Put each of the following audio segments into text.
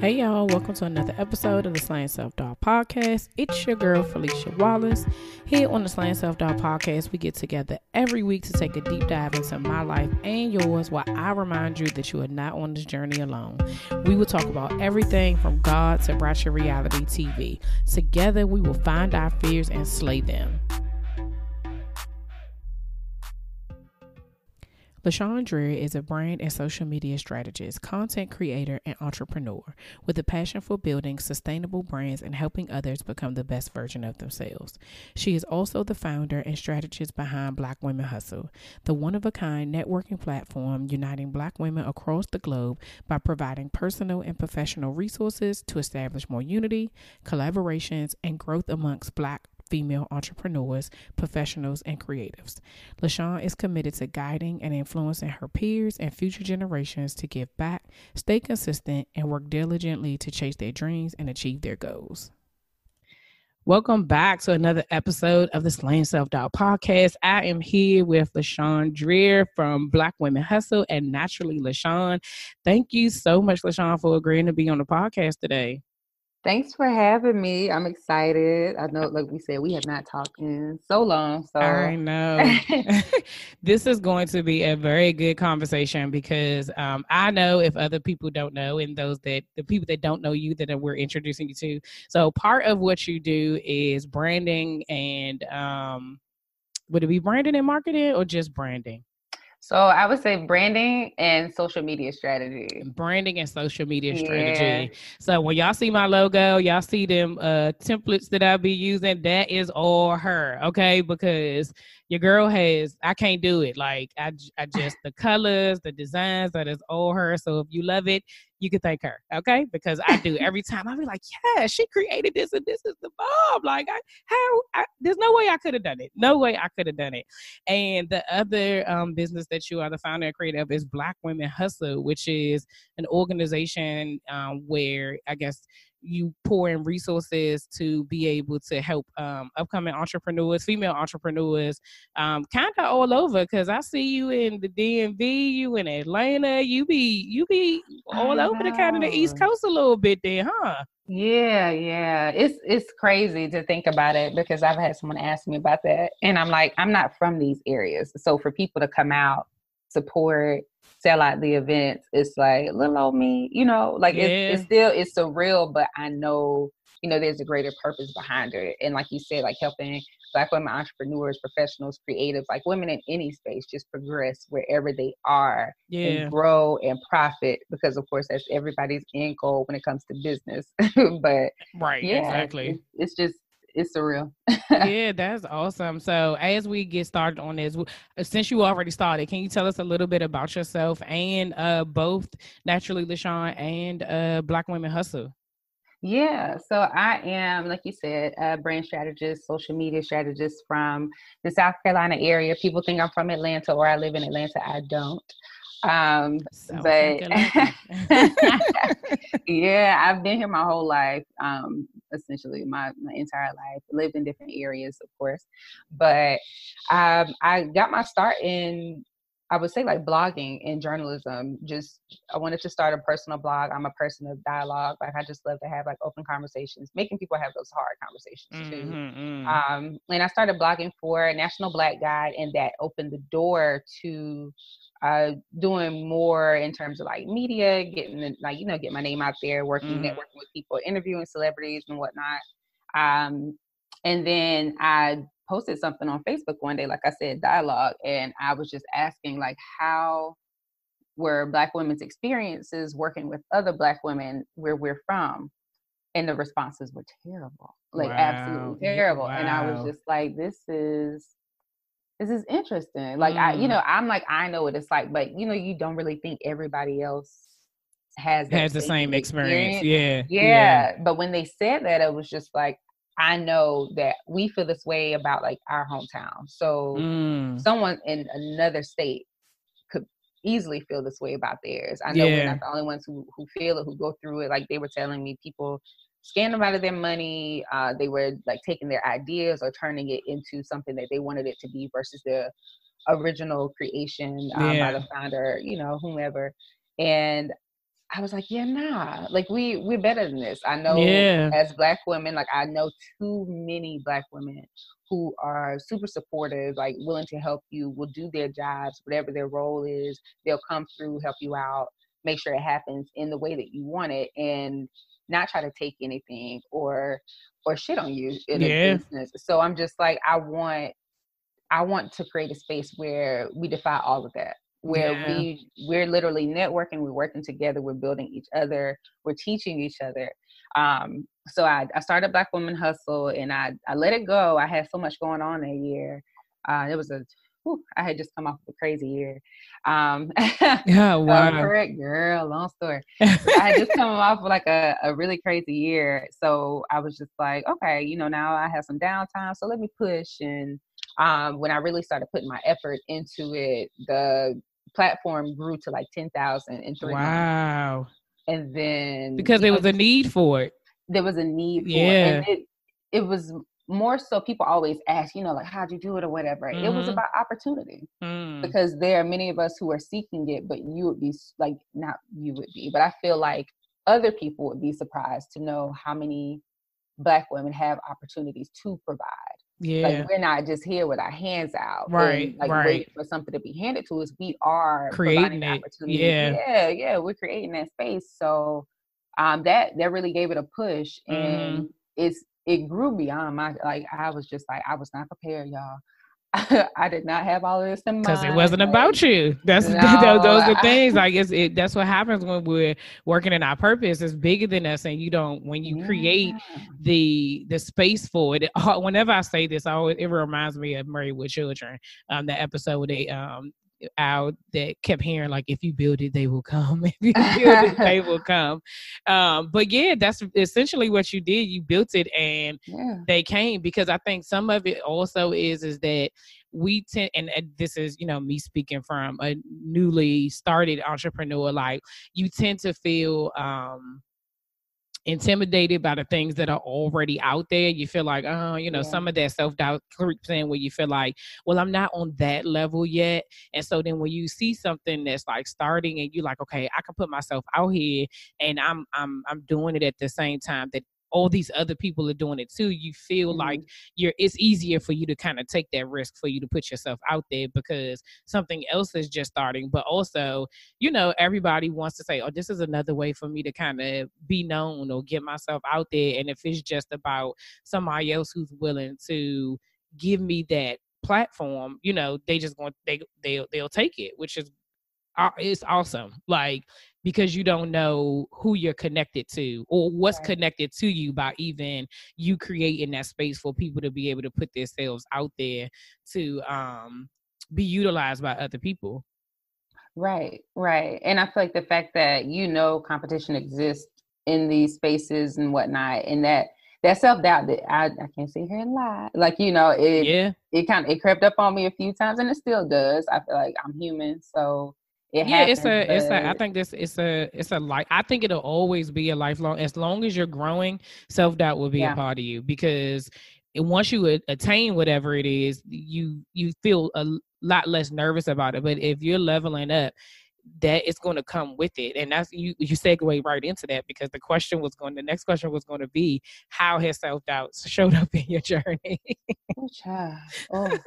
Hey y'all, welcome to another episode of the Slaying Self Doubt Podcast. It's your girl Philicia Wallace. Here on the Slaying Self Doubt Podcast, we get together every week to take a deep dive into my life and yours while I remind you that you are not on this journey alone. We will talk about everything from God to Ratchet Reality TV. Together, we will find our fears and slay them. LaShawn Dreher is a brand and social media strategist, content creator, and entrepreneur with a passion for building sustainable brands and helping others become the best version of themselves. She is also the founder and strategist behind Black Women Hustle, the one of a kind networking platform uniting Black women across the globe by providing personal and professional resources to establish more unity, collaborations, and growth amongst Black female entrepreneurs, professionals, and creatives. LaShawn is committed to guiding and influencing her peers and future generations to give back, stay consistent, and work diligently to chase their dreams and achieve their goals. Welcome back to another episode of the Slaying Self Doubt podcast. I am here with LaShawn Dreher from Black Women Hustle and Naturally LaShawn. Thank you so much, LaShawn, for agreeing to be on the podcast today. Thanks for having me. I'm excited. I know, like we said, we have not talked in so long. So I know this is going to be a very good conversation because um, I know if other people don't know, and those that the people that don't know you that we're introducing you to. So part of what you do is branding and um, would it be branding and marketing or just branding? So I would say branding and social media strategy. Branding and social media strategy. Yeah. So when y'all see my logo, y'all see them uh templates that I'll be using, that is all her, okay? Because your girl has i can't do it like i, I just the colors the designs that is all her so if you love it you can thank her okay? Because i do every time i'll be like yeah she created this and this is the bomb like I, how I, there's no way i could have done it no way i could have done it. And the other um, business that you are the founder and creator of is black women hustle which is an organization um, where i guess you pour in resources to be able to help um, upcoming entrepreneurs, female entrepreneurs, um, kind of all over. Because I see you in the DMV, you in Atlanta, you be you be all over the kind of the East Coast a little bit there, huh? Yeah, yeah. It's it's crazy to think about it because I've had someone ask me about that, and I'm like, I'm not from these areas, so for people to come out, support sell out the events, it's like little old me, you know, like yeah. it's, it's still it's surreal, but I know you know there's a greater purpose behind it, and like you said, like helping Black women entrepreneurs, professionals, creatives, like women in any space, just progress wherever they are yeah. and grow and profit. Because of course, that's everybody's end goal when it comes to business. but right, yeah, exactly. It's, it's just it's surreal. yeah, that's awesome. So, as we get started on this, since you already started, can you tell us a little bit about yourself and uh, both Naturally LaShawn and uh, Black Women Hustle? Yeah, so I am, like you said, a brand strategist, social media strategist from the South Carolina area. People think I'm from Atlanta or I live in Atlanta. I don't. Um, but yeah, I've been here my whole life, um, essentially my, my entire life, lived in different areas, of course. But um, I got my start in, I would say like blogging and journalism. Just, I wanted to start a personal blog. I'm a person of dialogue. Like I just love to have like open conversations, making people have those hard conversations too. Mm-hmm, mm. Um, and I started blogging for National Black Guide and that opened the door to uh, doing more in terms of like media, getting like you know get my name out there, working mm-hmm. networking with people, interviewing celebrities and whatnot. Um, and then I posted something on Facebook one day, like I said, dialogue, and I was just asking like how were Black women's experiences working with other Black women where we're from, and the responses were terrible, like wow. absolutely terrible. Wow. And I was just like, this is this is interesting. Like mm. I, you mm. know, I'm like, I know what it's like, but you know, you don't really think everybody else has has the same experience. experience. Yeah, yeah. Yeah. But when they said that, it was just like, I know that we feel this way about like our hometown. So mm. someone in another state could easily feel this way about theirs. I know yeah. we're not the only ones who who feel it, who go through it. Like they were telling me, people scam them out of their money. Uh, they were like taking their ideas or turning it into something that they wanted it to be versus the original creation um, yeah. by the founder, you know, whomever. And I was like, yeah, nah, like we we're better than this. I know Yeah. as black women, like I know too many black women who are super supportive, like willing to help you, will do their jobs, whatever their role is, they'll come through, help you out, make sure it happens in the way that you want it and not try to take anything or or shit on you in Yeah. a business. So I'm just like I want I want to create a space where we defy all of that. Where Yeah. we we're literally networking, we're working together, we're building each other, we're teaching each other. Um, so I, I started Black Woman Hustle and I, I let it go. I had so much going on that year. Uh, it was a whew, I had just come off of a crazy year. Um, Yeah, wow. correct, girl. Long story. I had just come off of like a, a really crazy year. So I was just like, okay, you know, now I have some downtime. So let me push. And um, when I really started putting my effort into it, the platform grew to like 10,000 in three months. wow. And then Because there know, was a need for it. there was a need for it. Yeah. And it, it was more so people always ask, you know, like, how'd you do it or whatever. It was Mhm. about opportunity Mm. because there are many of us who are seeking it, but you would be like, not you would be, but I feel like other people would be surprised to know how many Black women have opportunities to provide. Yeah. Like we're not just here with our hands out, Right, like right. waiting for something to be handed to us. We are Creating providing it, yeah. yeah, yeah. We're creating that space. So um, that that really gave it a push, and Mm-hmm. it's it grew beyond my like. I was just like I was not prepared, y'all. I did not have all of this in mind because it wasn't about you. That's No, those, those are I- things like it's it, that's what happens when we're working in our purpose. It's bigger than us, and you don't when you create the the space for it. Whenever I say this, I always, it reminds me of Married with Children, um, the episode where they um out that kept hearing like if you build it they will come. If you build it they will come. Um but yeah that's essentially what you did. You built it and yeah. they came because I think some of it also is is that we tend and, and this is you know me speaking from a newly started entrepreneur like you tend to feel um intimidated by the things that are already out there you feel like oh you know Yeah. some of that self-doubt creeps in where you feel like well i'm not on that level yet and so then when you see something that's like starting and you're like okay i can put myself out here and i'm i'm i'm doing it at the same time that all these other people are doing it too you feel mm-hmm. like you're it's easier for you to kind of take that risk for you to put yourself out there because something else is just starting but also you know everybody wants to say oh this is another way for me to kind of be known or get myself out there and if it's just about somebody else who's willing to give me that platform you know they just want they they'll, they'll take it which is it's awesome like because you don't know who you're connected to or what's Right. connected to you by even you creating that space for people to be able to put themselves out there to um be utilized by other people Right, right. And I feel like the fact that you know competition exists in these spaces and whatnot, and that that self doubt that I, I can't sit here and lie. Like, you know, it yeah it kind of it crept up on me a few times and it still does. I feel like I'm human, so it yeah happens. it's a it's a i think this it's a it's a like i think it'll always be a lifelong as long as you're growing self-doubt will be Yeah. a part of you because once you attain whatever it is you you feel a lot less nervous about it but if you're leveling up that is going to come with it and that's you you segue right into that because the question was going the next question was going to be how has self-doubt showed up in your journey Oh, child. Oh.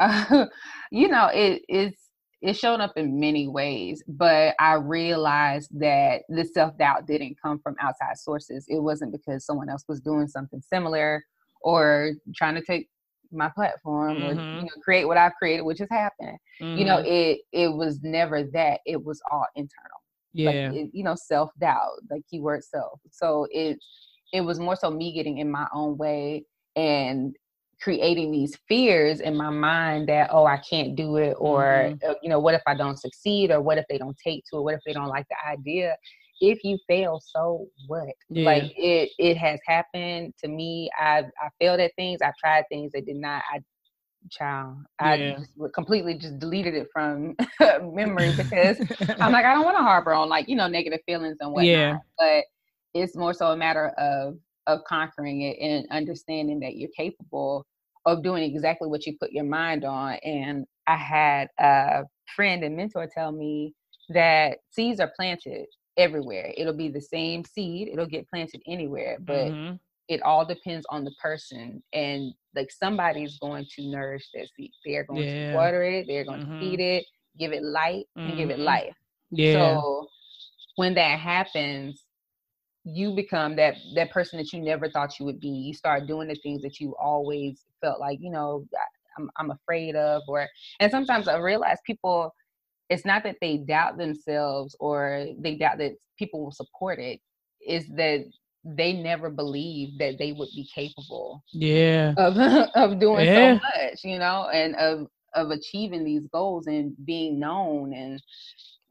Uh, you know, it it's it showed up in many ways, but I realized that the self doubt didn't come from outside sources. It wasn't because someone else was doing something similar or trying to take my platform or Mhm. you know create what I've created, which has happened. You know, Mhm. it it was never that. It was all internal yeah like it, you know self doubt like keyword self so it it was more so me getting in my own way and creating these fears in my mind that oh i can't do it or Mhm. uh, you know what if i don't succeed or what if they don't take to it what if they don't like the idea if you fail so what yeah like it it has happened to me i've i failed at things i've tried things that did not i child i Yeah. just completely just deleted it from memory because I'm like, I don't want to harbor on like, you know, negative feelings and whatnot. Yeah. But it's more so a matter of of conquering it and understanding that you're capable of doing exactly what you put your mind on. And I had a friend and mentor tell me that seeds are planted everywhere. It'll be the same seed. It'll get planted anywhere, but mm-hmm. it all depends on the person. And like somebody's going to nourish that seed. They're going yeah. to water it. They're going mm-hmm. to feed it, give it light, and give it mm-hmm. life. Yeah. So when that happens, you become that that person that you never thought you would be. You start doing the things that you always felt like, you know, I'm I'm afraid of or and sometimes I realize people it's not that they doubt themselves or they doubt that people will support it is that they never believed that they would be capable yeah of of doing yeah. so much you know and of of achieving these goals and being known and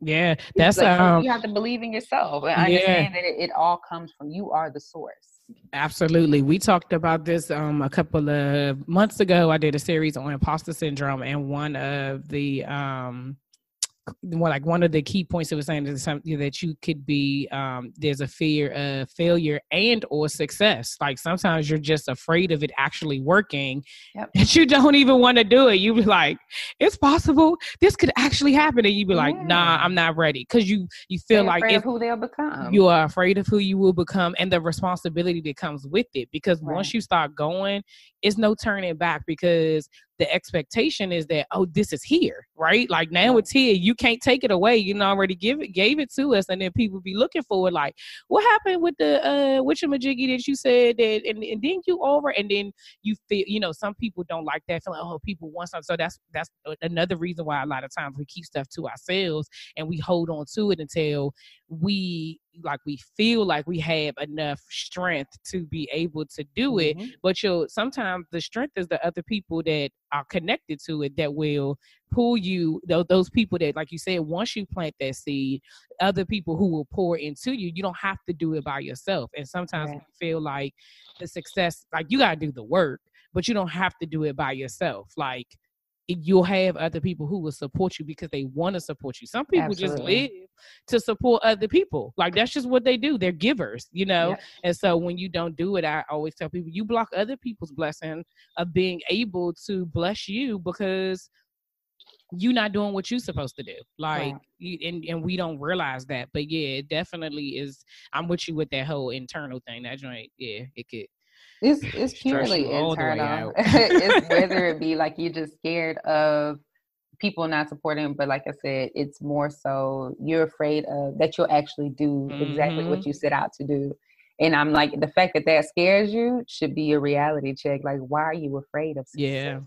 yeah that's like, um, you have to believe in yourself and understand yeah. that it, it all comes from you are the source Absolutely. We talked about this um, a couple of months ago. I did a series on imposter syndrome, and one of the um, well, like one of the key points it was saying is something that you could be um, there's a fear of failure and or success. Like sometimes you're just afraid of it actually working yep. and you don't even want to do it. You be like it's possible. This could actually happen. And you be like yeah. nah i'm not ready. Because you you feel They're like if, who they'll become. you are afraid of who you will become and the responsibility that comes with it. Because right. once you start going it's no turning back because the expectation is that oh this is here right? Like now it's here you can't take it away you know already give it gave it to us and then people be looking for it like what happened with the uh with your majiggy that you said that and, and then you over and then you feel you know some people don't like that feeling oh people want something so that's that's another reason why a lot of times we keep stuff to ourselves and we hold on to it until we like we feel like we have enough strength to be able to do it mm-hmm. but you sometimes the strength is the other people that are connected to it that will pull you those, those people that like you said once you plant that seed other people who will pour into you you don't have to do it by yourself and sometimes right. we feel like the success like you got to do the work but you don't have to do it by yourself like you'll have other people who will support you because they want to support you. Some people Absolutely. just live to support other people. Like that's just what they do. They're givers, you know? And so when you don't do it, I always tell people you block other people's blessing of being able to bless you because you're not doing what you're supposed to do. Like you, and, and we don't realize that. But yeah, it definitely is I'm with you with that whole internal thing. That joint, yeah, it could it's it's purely internal. it's whether it be like you're just scared of people not supporting, but like I said, it's more so you're afraid of that you'll actually do mm-hmm. exactly what mm-hmm. you set out to do. And I'm like, the fact that that scares you should be a reality check. Like, why are you afraid of success?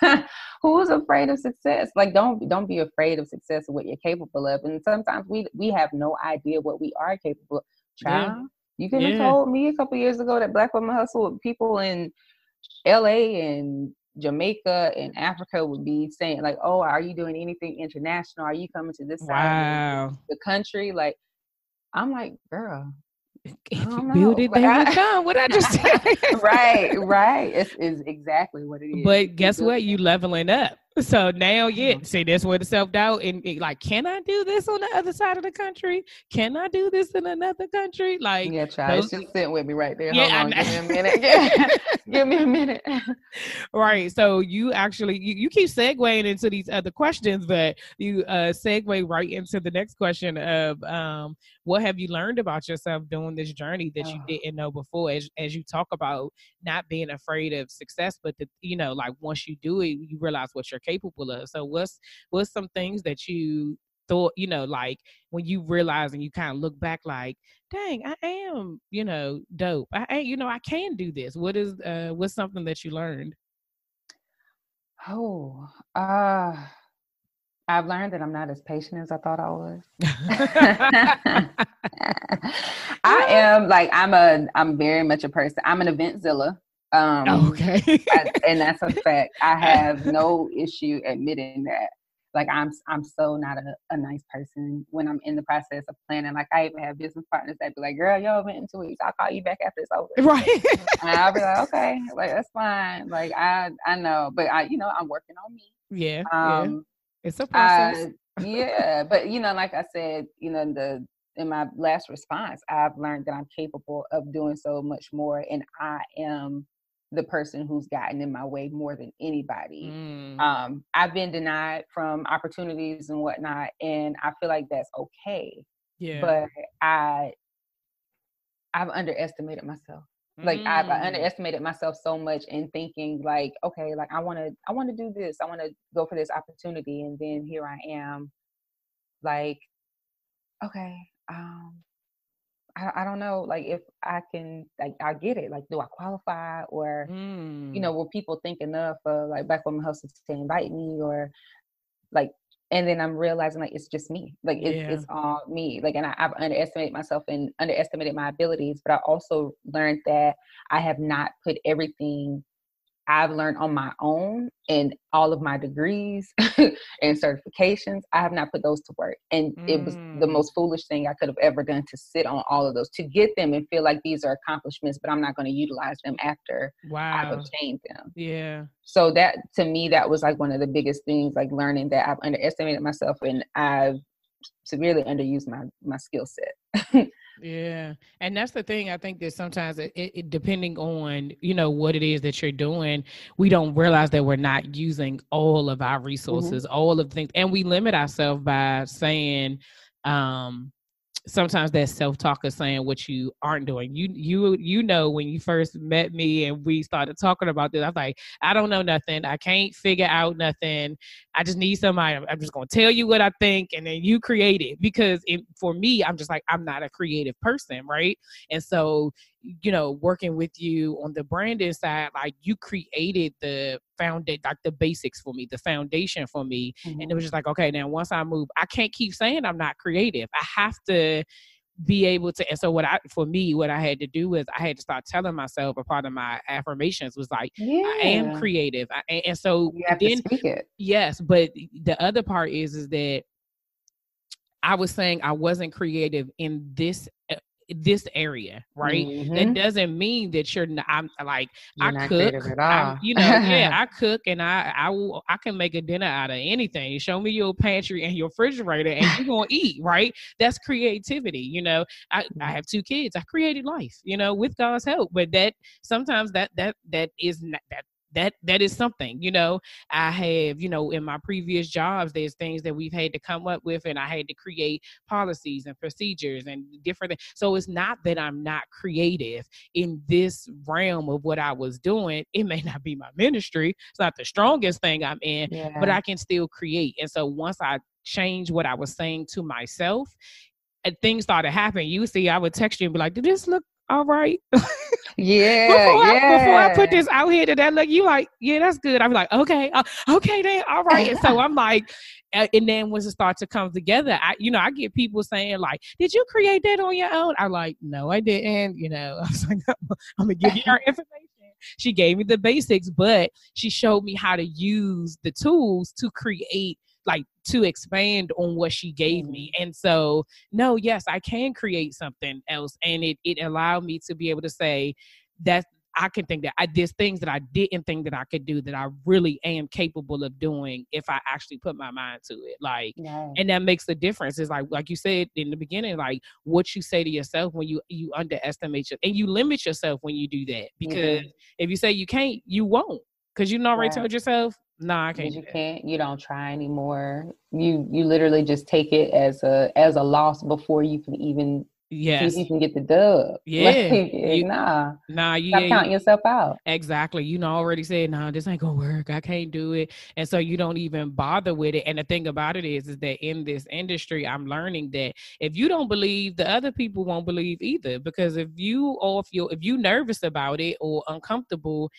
Yeah. Who's afraid of success? Like, don't don't be afraid of success and what you're capable of. And sometimes we we have no idea what we are capable of. Child, yeah. You could have yeah. told me a couple years ago that Black Women Hustle with people in LA and Jamaica and Africa would be saying like, "Oh, are you doing anything international? Are you coming to this side of the country?" Like, I'm like, girl, if you build it, they will come. What I just said. right, right. It's, it's exactly what it is. But guess what? You leveling up. So now, yeah, mm-hmm. see, that's where the self doubt and like, can I do this on the other side of the country? Can I do this in another country? Like, yeah, child, those, just sitting with me right there. Yeah, Hold on, give me a minute. give me a minute. right. So you actually you, you keep segueing into these other questions, but you uh segue right into the next question of um what have you learned about yourself doing this journey that you didn't know before? As as you talk about not being afraid of success, but the you know, like once you do it, you realize what you're capable of. So what's what's some things that you thought, you know, like when you realize and you kind of look back like, dang, I am, you know, dope. I you know, I can do this. What is uh what's something that you learned? Oh, uh I've learned that I'm not as patient as I thought I was. I am like I'm a I'm very much a person. I'm an event zilla. Um, okay. I, and that's a fact. I have no issue admitting that. Like I'm, I'm so not a, a nice person when I'm in the process of planning. Like I even have business partners that be like, "Girl, yo, event in two weeks. I'll call you back after it's over." Right. and I'll be like, "Okay, like that's fine." Like I, I know, but I, you know, I'm working on me. Yeah. Um, yeah. It's a process. Yeah, but you know, like I said, you know, the in my last response, I've learned that I'm capable of doing so much more, and I am the person who's gotten in my way more than anybody. Mm. Um, I've been denied from opportunities and whatnot, and I feel like that's okay. Yeah. But I I've underestimated myself. Like mm. I've I mm. underestimated myself so much in thinking like, okay, like I wanna I wanna do this. I wanna go for this opportunity. And then here I am, like, okay, um, I, I don't know like if I can like I get it like do I qualify or mm. you know will people think enough of like Black Women Hustle to invite me or like and then I'm realizing like it's just me like it's, yeah. it's all me like and I, I've underestimated myself and underestimated my abilities but I also learned that I have not put everything I've learned on my own and all of my degrees and certifications, I have not put those to work. And mm. it was the mm. most foolish thing I could have ever done to sit on all of those, to get them and feel like these are accomplishments, but I'm not going to utilize them after wow. I've obtained them. Yeah. So that to me, that was like one of the biggest things, like learning that I've underestimated myself and I've severely underused my my skill set. Yeah, and that's the thing. I think that sometimes it, it, depending on you know what it is that you're doing, we don't realize that we're not using all of our mm-hmm. resources, mm-hmm. all of the things, and we limit ourselves by saying, um, sometimes that self-talk is saying what you aren't doing. You you you know when you first met me and we started talking about this, I was like, I don't know nothing. I can't figure out nothing. I just need somebody. I'm just gonna tell you what I think, and then you create it. Because it, for me, I'm just like I'm not a creative person, right? And so you know, working with you on the branding side, like you created the foundation, like the basics for me, the foundation for me. Mm-hmm. And it was just like, okay, now once I move, I can't keep saying I'm not creative. I have to be able to and so what i for me what i had to do was i had to start telling myself a part of my affirmations was like yeah. i am creative I, and so then yes but the other part is is that I was saying I wasn't creative in this uh, this area, right? Mm-hmm. That doesn't mean that you're not. I'm like you're I cook, you know, yeah, I cook and I I will I can make a dinner out of anything. Show me your pantry and your refrigerator, and you're gonna eat, right? That's creativity, you know. I I mm-hmm. have two kids. I created life, you know, with God's help, but that sometimes that that that is not that that that is something you know i have you know in my previous jobs there's things that we've had to come up with and i had to create policies and procedures and different things so it's not that i'm not creative in this realm of what i was doing it may not be my ministry it's not the strongest thing i'm in yeah. but i can still create and so once i change what i was saying to myself and things started happening you see i would text you and be like did this look all right. Yeah, before, yeah. I, before I put this out here, did that look you like, yeah, that's good. I'm like, okay, uh, okay, then, all right. and so I'm like, uh, and then once it starts to come together, I, you know, I get people saying like, did you create that on your own? I'm like, no, I didn't. You know, I was like, I'm gonna give you our information. She gave me the basics, but she showed me how to use the tools to create like to expand on what she gave me. Mm-hmm. And so, no, yes, I can create something else. And it, it allowed me to be able to say that I can think that I there's things that I didn't think that I could do that I really am capable of doing if I actually put my mind to it. Like yeah. and that makes a difference. It's like like you said in the beginning, like what you say to yourself when you you underestimate your and you limit yourself when you do that. Because mm-hmm. if you say you can't, you won't. Because you already right. told yourself, no, I can't. You can't. You don't try anymore. You you literally just take it as a as a loss before you can even yes you can get the dub. Yeah, like, you, nah, nah. You stop counting yourself out. Exactly. You know already said, nah, this ain't gonna work. I can't do it, and so you don't even bother with it. And the thing about it is, is that in this industry, I'm learning that if you don't believe, the other people won't believe either. Because if you or if you if you nervous about it or uncomfortable,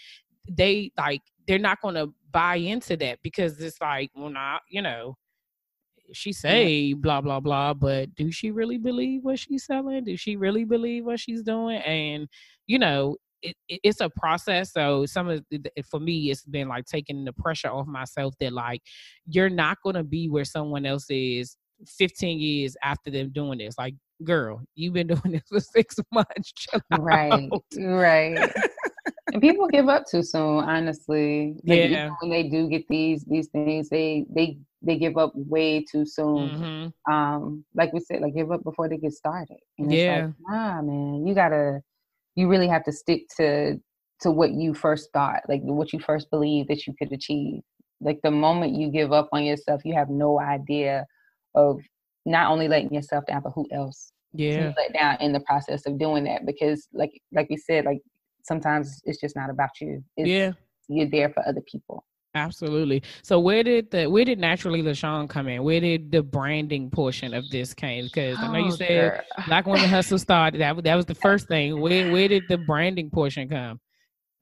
they like they're not going to buy into that because it's like, well, not, you know, she say blah blah blah, but do she really believe what she's selling? Do she really believe what she's doing? And you know, it, it, it's a process. So some of the, for me, it's been like taking the pressure off myself that like you're not going to be where someone else is 15 years after them doing this. Like, girl, you've been doing this for six months. right, right and people give up too soon honestly like, yeah when they do get these these things they they they give up way too soon mm-hmm. um like we said like give up before they get started and yeah like, nah man you gotta you really have to stick to to what you first thought like what you first believed that you could achieve like the moment you give up on yourself you have no idea of not only letting yourself down, but who else? Yeah. let down in the process of doing that because like like we said, like sometimes it's just not about you. It's, yeah. You're there for other people. Absolutely. So where did the where did naturally LaShawn come in? Where did the branding portion of this came? Because I know you Oh, said girl. Black Women Hustle started. That that was the first thing. Where where did the branding portion come?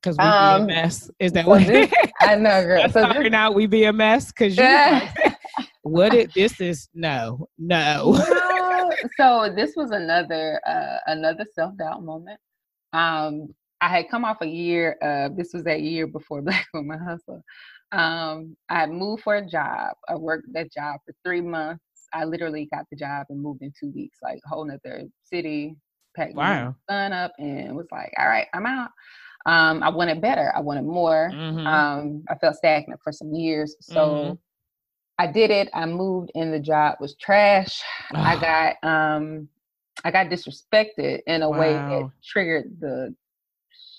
Because we be a Um, mess. Is that so what? this- I know, girl. So this- out. We be a mess because you. like, what it? This is no, no. No, so this was another uh, another self doubt moment. Um, I had come off a year. Uh, this was that year before Black Woman Hustle. Um, I had moved for a job. I worked that job for three months. I literally got the job and moved in two weeks, like a whole nother city. Packed my son up and was like, "All right, I'm out." Um, I wanted better. I wanted more. Mhm. Um, I felt stagnant for some years, so Mhm. I did it. I moved, and the job was trash. I got um, I got disrespected in a way that triggered the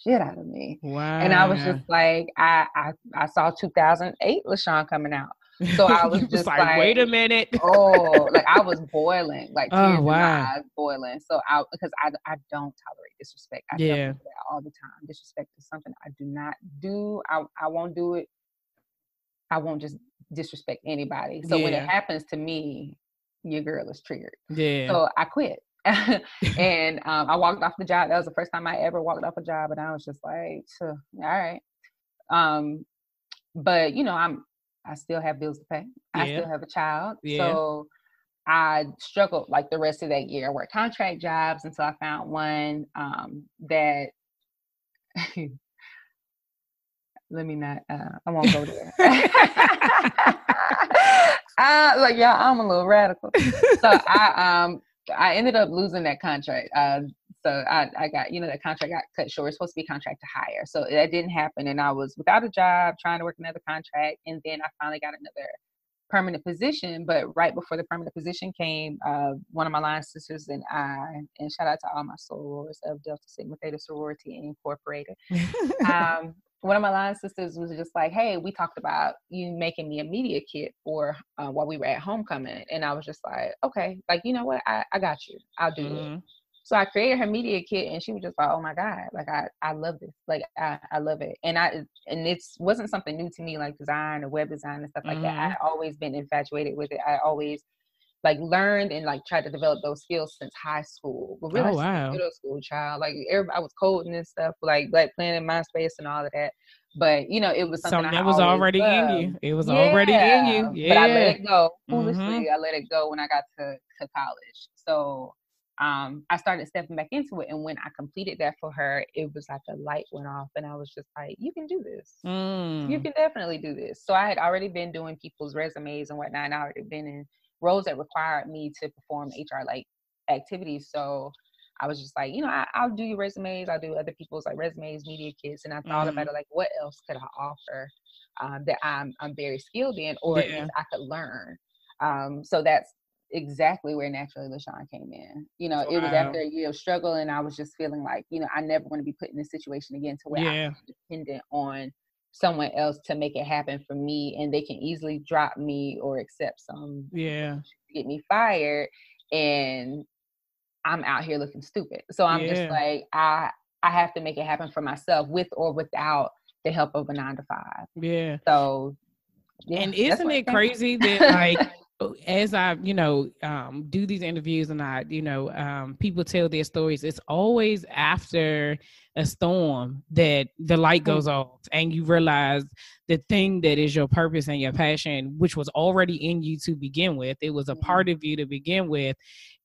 shit out of me, wow. and I was just like, I I, I saw 2008 LaShawn coming out. so I was You like, wait a minute. Oh, like I was boiling, like Oh, tears in my eyes, boiling. So I because I I don't tolerate disrespect. I Yeah. that all the time. Disrespect is something I do not do. I I won't do it. I won't just disrespect anybody. So when it happens to me, your girl is triggered. Yeah. So I quit. and um, I walked off the job. That was the first time I ever walked off a job, and I was just like, "All right." Um, but you know, I'm I still have bills to pay. I still have a child, Yeah. so I struggled like the rest of that year. I worked contract jobs until I found one um, that. Let me not. Uh, I won't go there. uh, like yeah, I'm a little radical so I um I ended up losing that contract. Uh, so I I got you know that contract got cut short. It's supposed to be contract to hire, so that didn't happen, and I was without a job, trying to work another contract, and then I finally got another permanent position. But right before the permanent position came, uh, one of my line sisters and I, and shout out to all my sorors of Delta Sigma Theta Sorority Incorporated um, one of my line sisters was just like, "Hey, we talked about you making me a media kit for uh, while we were at homecoming," and I was just like, "Okay, like you know what, I, I got you, I'll do it." Mhm. So I created her media kit, and she was just like, "Oh my god, like I I love this, like I I love it," and I and it's wasn't something new to me like design or web design and stuff like that. I always been infatuated with it. I always like learned and like tried to develop those skills since high school. But really, Oh, wow. middle school, child. Like everybody, I was coding and stuff, like Black Planet, MySpace, and all of that. But you know, it was something, that was already in you. It was already in you. Yeah. But I let it go. Mhm. Foolishly, I let it go when I got to, to college. So um, I started stepping back into it. And when I completed that for her, it was like a light went off. And I was just like, you can do this. You Mm. can definitely do this. So I had already been doing people's resumes and whatnot. And I already been in roles that required me to perform HR like activities. So I was just like, you know, I, I'll do your resumes. I'll do other people's like resumes, media kits. And I thought Mhm. about it like, what else could I offer um, that I'm I'm very skilled in, or Yeah. I could learn. Um, so that's exactly where naturally LaShawn came in. You know, it was after a year of struggle, and I was just feeling like, you know, I never want to be put in this situation again to where Yeah. I'm dependent on someone else to make it happen for me, and they can easily drop me or accept some Yeah. get me fired, and I'm out here looking stupid. So I'm Yeah. just like, I I have to make it happen for myself with or without the help of a nine to five. Yeah. So yeah, and isn't it crazy that like as I, you know, um, do these interviews and I, you know, um, people tell their stories, it's always after a storm that the light Mm. goes off and you realize the thing that is your purpose and your passion, which was already in you to begin with, it was a Mhm. part of you to begin with.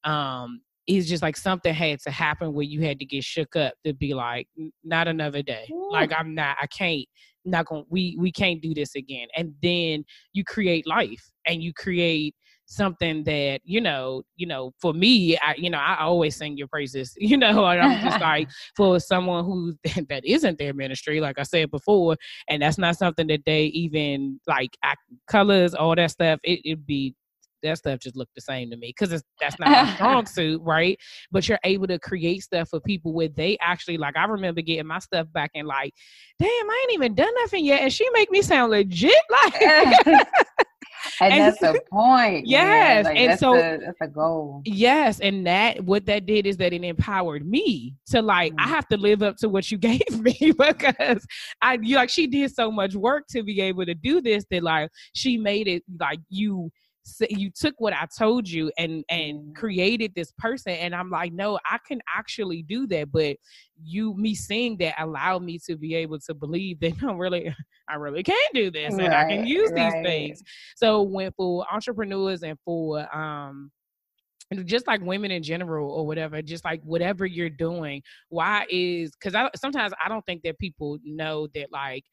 Um, it's just like something had to happen where you had to get shook up to be like, not another day. Like I'm not, I can't, not going. We we can't do this again. And then you create life and you create something that you know you know for me i you know i always sing your praises you know and i'm just like for someone who that isn't their ministry like i said before and that's not something that they even like act, colors all that stuff it, it'd be that stuff just look the same to me because that's not my strong suit right but you're able to create stuff for people where they actually like i remember getting my stuff back and like damn i ain't even done nothing yet and she make me sound legit like and, and that's the point. Yes, like, and that's so that's the goal. Yes, and that what that did is that it empowered me to like mm-hmm. I have to live up to what you gave me because I you like she did so much work to be able to do this that like she made it like you you took what I told you and and mm-hmm. created this person and I'm like no I can actually do that but you me seeing that allowed me to be able to believe that I'm really I really can do this and I can use right. these things so when for entrepreneurs and for um just like women in general or whatever just like whatever you're doing why is because i sometimes i don't think that people know that like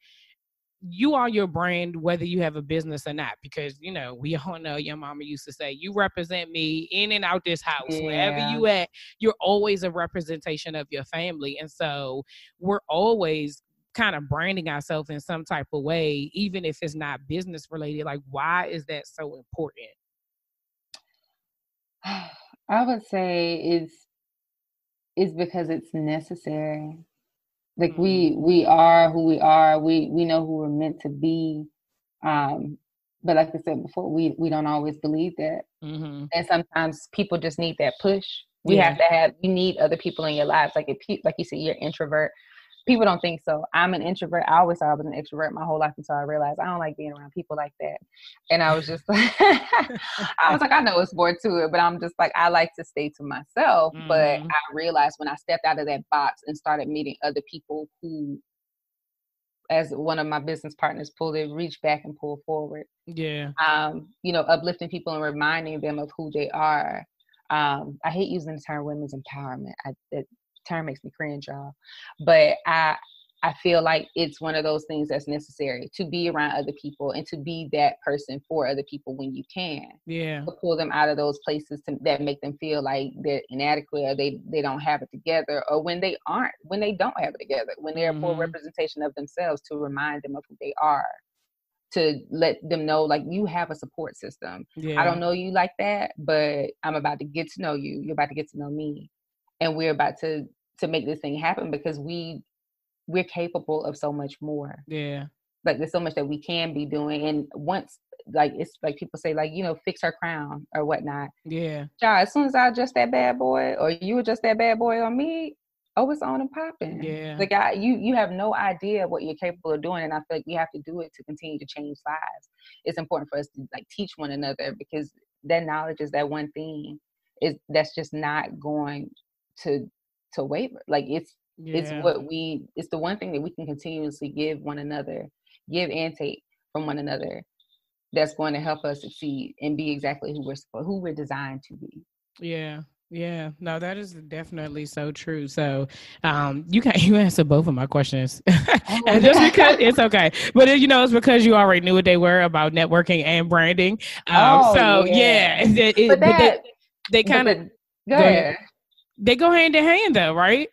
you are your brand whether you have a business or not because you know we all know your mama used to say you represent me in and out this house yeah. wherever you at you're always a representation of your family and so we're always kind of branding ourselves in some type of way even if it's not business related like why is that so important I would say it's it's because it's necessary. Like mm-hmm. we we are who we are. We we know who we're meant to be. Um, but like I said before, we we don't always believe that, mm-hmm. and sometimes people just need that push. We yeah. have to have. You need other people in your lives. Like if like you said, you're introvert people don't think so. I'm an introvert. I always thought I was an extrovert my whole life until I realized I don't like being around people like that. And I was just like, I was like, I know it's more to it, but I'm just like, I like to stay to myself. Mm-hmm. But I realized when I stepped out of that box and started meeting other people who, as one of my business partners pulled it, reach back and pull forward. Yeah. Um, you know, uplifting people and reminding them of who they are. Um, I hate using the term women's empowerment. I, it, term makes me cringe, y'all. But I I feel like it's one of those things that's necessary to be around other people and to be that person for other people when you can. Yeah. To pull them out of those places to, that make them feel like they're inadequate or they, they don't have it together or when they aren't, when they don't have it together, when they're mm-hmm. a full representation of themselves to remind them of who they are. To let them know, like, you have a support system. Yeah. I don't know you like that, but I'm about to get to know you. You're about to get to know me. And we're about to to make this thing happen because we we're capable of so much more. Yeah. Like there's so much that we can be doing. And once like it's like people say, like, you know, fix her crown or whatnot. Yeah. Child, as soon as I adjust that bad boy or you adjust that bad boy on me, oh it's on and popping. Yeah. Like I you you have no idea what you're capable of doing. And I feel like we have to do it to continue to change lives. It's important for us to like teach one another because that knowledge is that one thing is that's just not going to to waver. Like it's yeah. it's what we it's the one thing that we can continuously give one another, give and take from one another that's going to help us succeed and be exactly who we're who we're designed to be. Yeah. Yeah, no, that is definitely so true. So, um, you can you answer both of my questions, oh, and just because it's okay, but you know it's because you already knew what they were about networking and branding. Um, oh, so yeah, yeah it, it, but, that, but they, they kind of go ahead they go hand in hand though, right?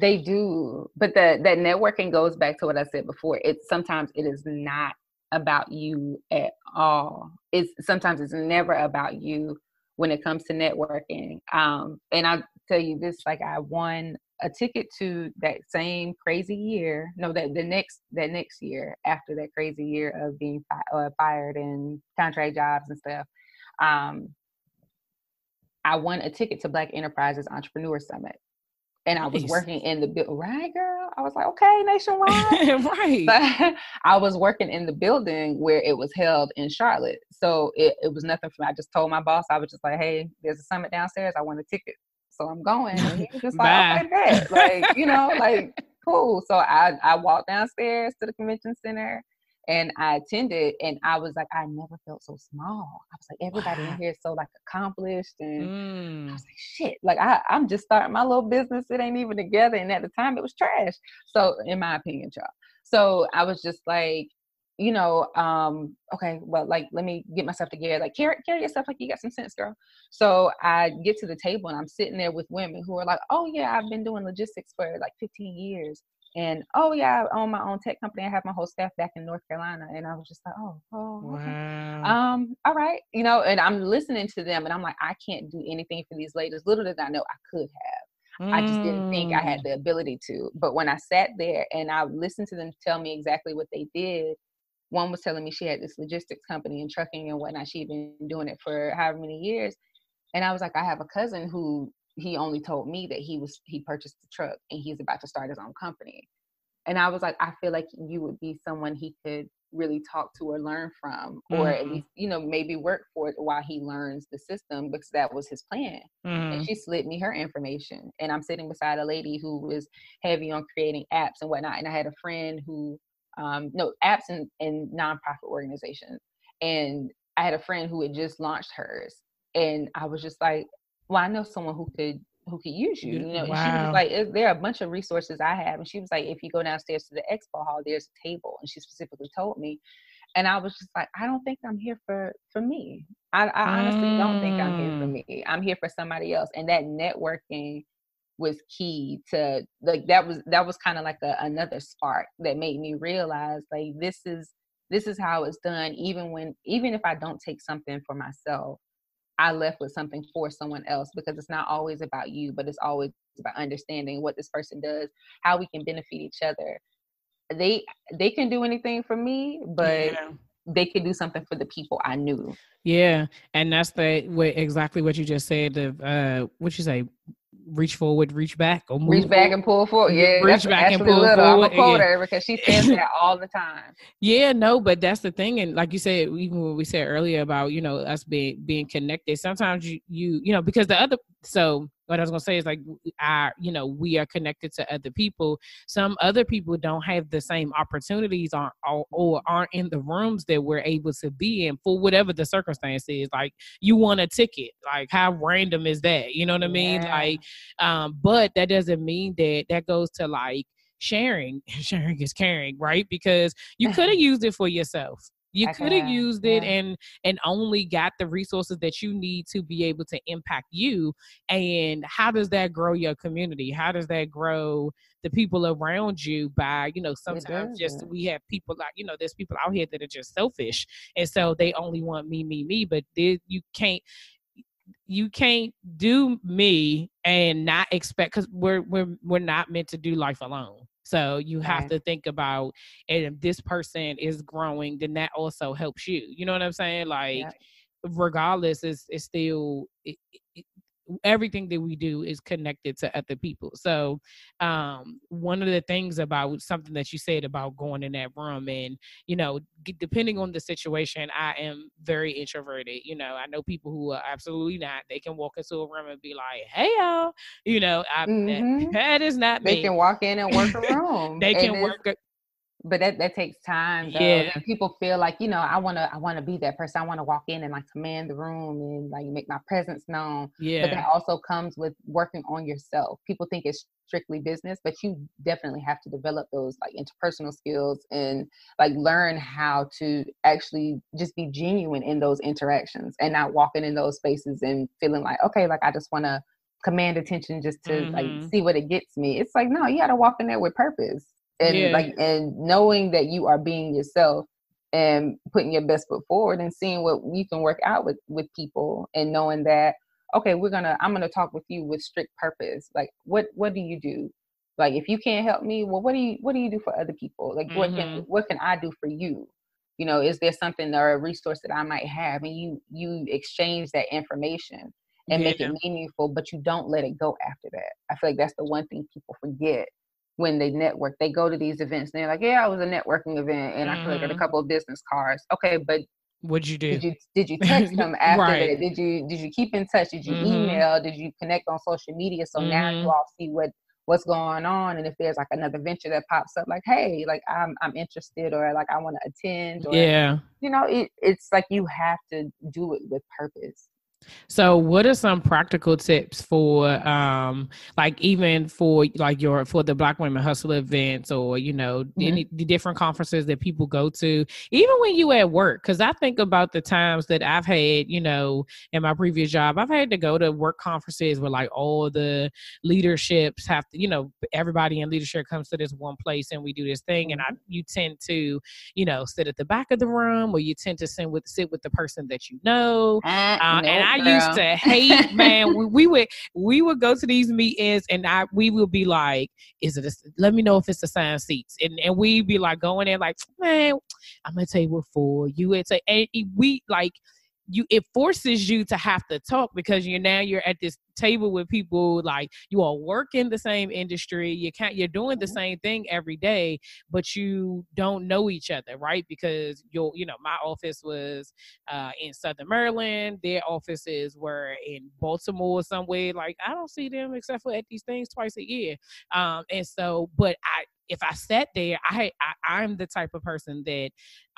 They do. But the that networking goes back to what I said before. It's sometimes it is not about you at all. It's sometimes it's never about you when it comes to networking. Um, and I tell you this, like I won a ticket to that same crazy year. No, that the next that next year after that crazy year of being fi- uh, fired and contract jobs and stuff. Um, I won a ticket to Black Enterprises Entrepreneur Summit. And I was working in the building, right, girl? I was like, okay, nationwide. right. But I was working in the building where it was held in Charlotte. So it, it was nothing for me. I just told my boss, I was just like, hey, there's a summit downstairs. I want a ticket. So I'm going. And he was just like, okay, bet. Like, you know, like, cool. So I, I walked downstairs to the convention center and I attended and I was like, I never felt so small. I was like, everybody wow. in here is so like accomplished and mm. I was like, shit, like I, I'm just starting my little business. It ain't even together. And at the time it was trash. So in my opinion, y'all. So I was just like, you know, um, okay, well, like let me get myself together. Like carry carry yourself like you got some sense, girl. So I get to the table and I'm sitting there with women who are like, oh yeah, I've been doing logistics for like 15 years. And oh yeah, I own my own tech company. I have my whole staff back in North Carolina. And I was just like, oh, oh, okay. wow. Um, all right, you know. And I'm listening to them, and I'm like, I can't do anything for these ladies. Little did I know I could have. Mm. I just didn't think I had mm. the ability to. But when I sat there and I listened to them tell me exactly what they did, one was telling me she had this logistics company and trucking and whatnot. She'd been doing it for however many years. And I was like, I have a cousin who he only told me that he was he purchased the truck and he's about to start his own company. And I was like, I feel like you would be someone he could really talk to or learn from, or mm-hmm. at least, you know, maybe work for it while he learns the system because that was his plan. Mm-hmm. And she slid me her information. And I'm sitting beside a lady who was heavy on creating apps and whatnot. And I had a friend who um, no apps and, and nonprofit organizations. And I had a friend who had just launched hers, and I was just like, "Well, I know someone who could who could use you." You know, wow. she was like, "There are a bunch of resources I have," and she was like, "If you go downstairs to the expo hall, there's a table," and she specifically told me. And I was just like, I don't think I'm here for for me. I, I honestly mm. don't think I'm here for mm. me. I'm here for somebody else. And that networking was key to like that was that was kind of like a, another spark that made me realize like this is this is how it's done even when even if i don't take something for myself i left with something for someone else because it's not always about you but it's always about understanding what this person does how we can benefit each other they they can do anything for me but yeah. they could do something for the people i knew yeah and that's the what exactly what you just said of uh what you say reach forward, reach back, or reach back and pull forward. Yeah, reach back and pull little. forward. I'm a quoter yeah. because she says that all the time. Yeah, no, but that's the thing, and like you said, even when we said earlier about you know us being being connected, sometimes you you you know because the other so what I was gonna say is like our, you know, we are connected to other people. Some other people don't have the same opportunities or, or, or aren't in the rooms that we're able to be in for whatever the circumstance is. Like you want a ticket. Like how random is that? You know what I mean? Yeah. Like, um, but that doesn't mean that that goes to like sharing. sharing is caring, right? Because you could have used it for yourself you could have used it yeah. and and only got the resources that you need to be able to impact you and how does that grow your community? How does that grow the people around you by you know sometimes just we have people like you know there's people out here that are just selfish and so they only want me me me but they, you can't you can't do me and not expect because we're we're we're not meant to do life alone so you have to think about, and if this person is growing, then that also helps you. You know what I'm saying? Like, yeah. regardless, it's it's still it, it, everything that we do is connected to other people. So, um, one of the things about something that you said about going in that room, and you know, depending on the situation, I am very introverted. You know, I know people who are absolutely not. They can walk into a room and be like, "Hey, y'all," you know, I, mm-hmm. that, that is not. They me. can walk in and work a room. they can work but that, that takes time though. yeah. People feel like you know i want to i want to be that person. I want to walk in and like command the room and like make my presence known yeah. but that also comes with working on yourself. People think it's strictly business but you definitely have to develop those like interpersonal skills and like learn how to actually just be genuine in those interactions and not walking in those spaces and feeling like okay like i just want to command attention just to mm-hmm. like see what it gets me. It's like no you got to walk in there with purpose and yeah. like and knowing that you are being yourself and putting your best foot forward and seeing what you can work out with with people and knowing that okay we're gonna i'm gonna talk with you with strict purpose like what what do you do like if you can't help me well what do you what do you do for other people like mm-hmm. what can mm-hmm. what can i do for you you know is there something or a resource that i might have and you you exchange that information and yeah. make it meaningful but you don't let it go after that i feel like that's the one thing people forget when they network. They go to these events and they're like, "Yeah, I was a networking event, and mm-hmm. I collected a mm-hmm. couple of business cards." Okay, but what'd you do? Did you did you text them after right. that? Did you did you keep in touch? Did you mm-hmm. email? Did you connect on social media? So mm-hmm. now you mm-hmm. all see what what's going on and if there's like another venture that pops up like hey like i'm i'm interested or like i want to attend or yeah you know it, it's like you have to do it with purpose so, what are some practical tips for, um, like even for like your for the Black Women Hustle events, or you know, mm-hmm. any the different conferences that people go to, even when you at work? Because I think about the times that I've had, you know, in my previous job, I've had to go to work conferences where like all the leaderships have to, you know, everybody in leadership comes to this one place and we do this thing, and I mm-hmm. you tend to, you know, sit at the back of the room, or you tend to sit with sit with the person that you know, uh, and I Girl. used to hate, man. we, we, would we would go to these meetings and I we would be like, is it a, let me know if it's assigned seats. And and we'd be like going in like, man, I'm gonna table for you. It's a and we like you it forces you to have to talk because you're now you're at this table with people like you all work in the same industry you can't you're doing the mm-hmm. same thing every day but you don't know each other right? Because you'll you know my office was uh, in southern maryland their offices were in baltimore somewhere like i don't see them except for at these things twice a year. Um and so but i if i sat there i, I i'm the type of person that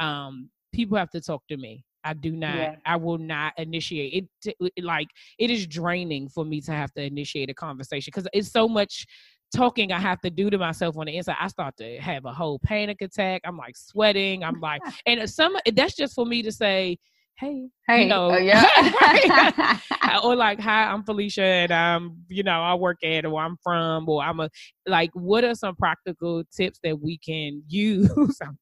um people have to talk to me I do not. Yeah. I will not initiate it, it. Like it is draining for me to have to initiate a conversation because it's so much talking I have to do to myself on the inside. I start to have a whole panic attack. I'm like sweating. I'm like, and some that's just for me to say, hey, hey, you know, uh, yeah. or like, hi, I'm Philicia, and I'm, you know, I work at, or I'm from, or I'm a like. What are some practical tips that we can use,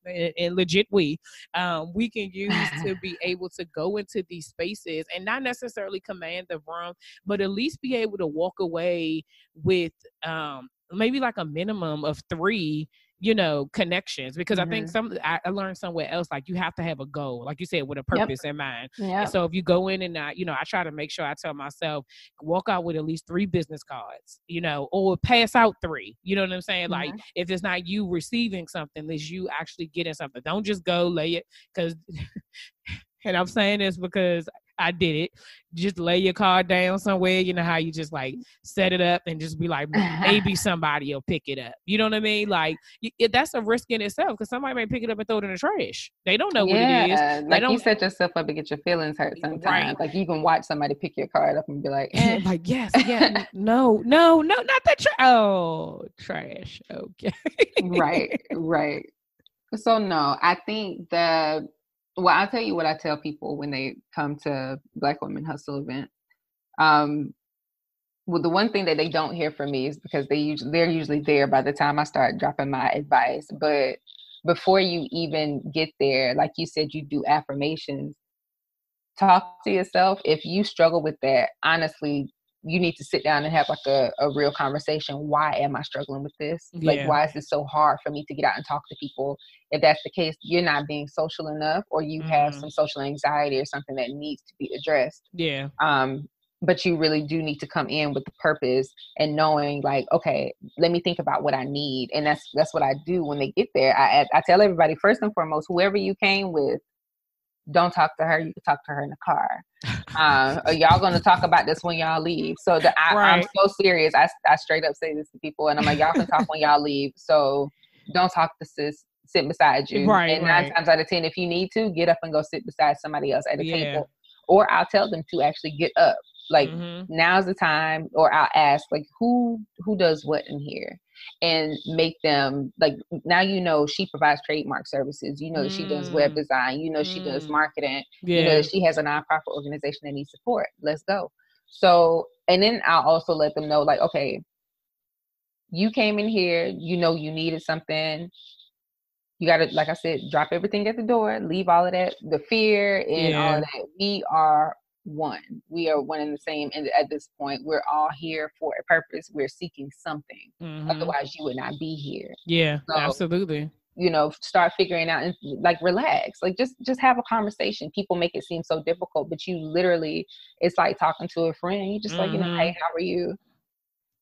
and, and legit we, um, we can use to be able to go into these spaces and not necessarily command the room, but at least be able to walk away with um maybe like a minimum of three you know connections because mm-hmm. i think mm-hmm. some I, I, learned somewhere else like you have to have a goal like you said with a purpose yep. in mind yep. so if you go in and I, you know i try to make sure i tell myself walk out with at least three business cards you know or pass out three you know what i'm saying mm-hmm. like if it's not you receiving something it's you actually getting something don't just go lay it because and i'm saying this because I did it. Just lay your car down somewhere. You know how you just like set it up and just be like, maybe somebody will pick it up. You know what I mean? Like that's a risk in itself because somebody may pick it up and throw it in the trash. They don't know yeah, what it is. They like don't, you set yourself up to get your feelings hurt sometimes. Right. Like you can watch somebody pick your card up and be like, eh. like yes, yeah, no, no, no, not that trash. Oh, trash. Okay. right, right. So no, I think the well, I'll tell you what I tell people when they come to Black Women Hustle event. Um, well, the one thing that they don't hear from me is because they usually they're usually there by the time I start dropping my advice. But before you even get there, like you said, you do affirmations. Talk to yourself. If you struggle with that, honestly, you need to sit down and have like a, a real conversation. Why am I struggling with this? Yeah. Like, why is it so hard for me to get out and talk to people? If that's the case, you're not being social enough, or you mm-hmm. have some social anxiety or something that needs to be addressed. Yeah. Um, but you really do need to come in with the purpose and knowing like okay let me think about what i need and that's that's what i do when they get there i i tell everybody first and foremost whoever you came with don't talk to her. You can talk to her in the car. Um, y'all gonna talk about this when y'all leave. So the, I, right. I'm so serious. I, I straight up say this to people, and I'm like, y'all can talk when y'all leave. So don't talk to sis. Sit beside you. Right. And nine right. times out of ten, if you need to, get up and go sit beside somebody else at a yeah. table. Or I'll tell them to actually get up. Like mm-hmm. now's the time. Or I'll ask like who who does what in here and make them like now you know she provides trademark services you know mm. she does web mm. design you know mm. she does mm. marketing yeah. you know she has a nonprofit organization that needs support let's go so and then i'll also let them know like okay you came in here you know you needed something you got to like i said drop everything at the door leave all of that the fear and yeah. all of that we are one. We are one and the same. And at this point, we're all here for a purpose. We're seeking something. Mm-hmm. Otherwise, you would not be here. Yeah, so, absolutely. You know, start figuring out and like relax. Like just just have a conversation. People make it seem so difficult, but you literally, it's like talking to a friend. You just mm-hmm. like, you know, hey, mm-hmm. how are you?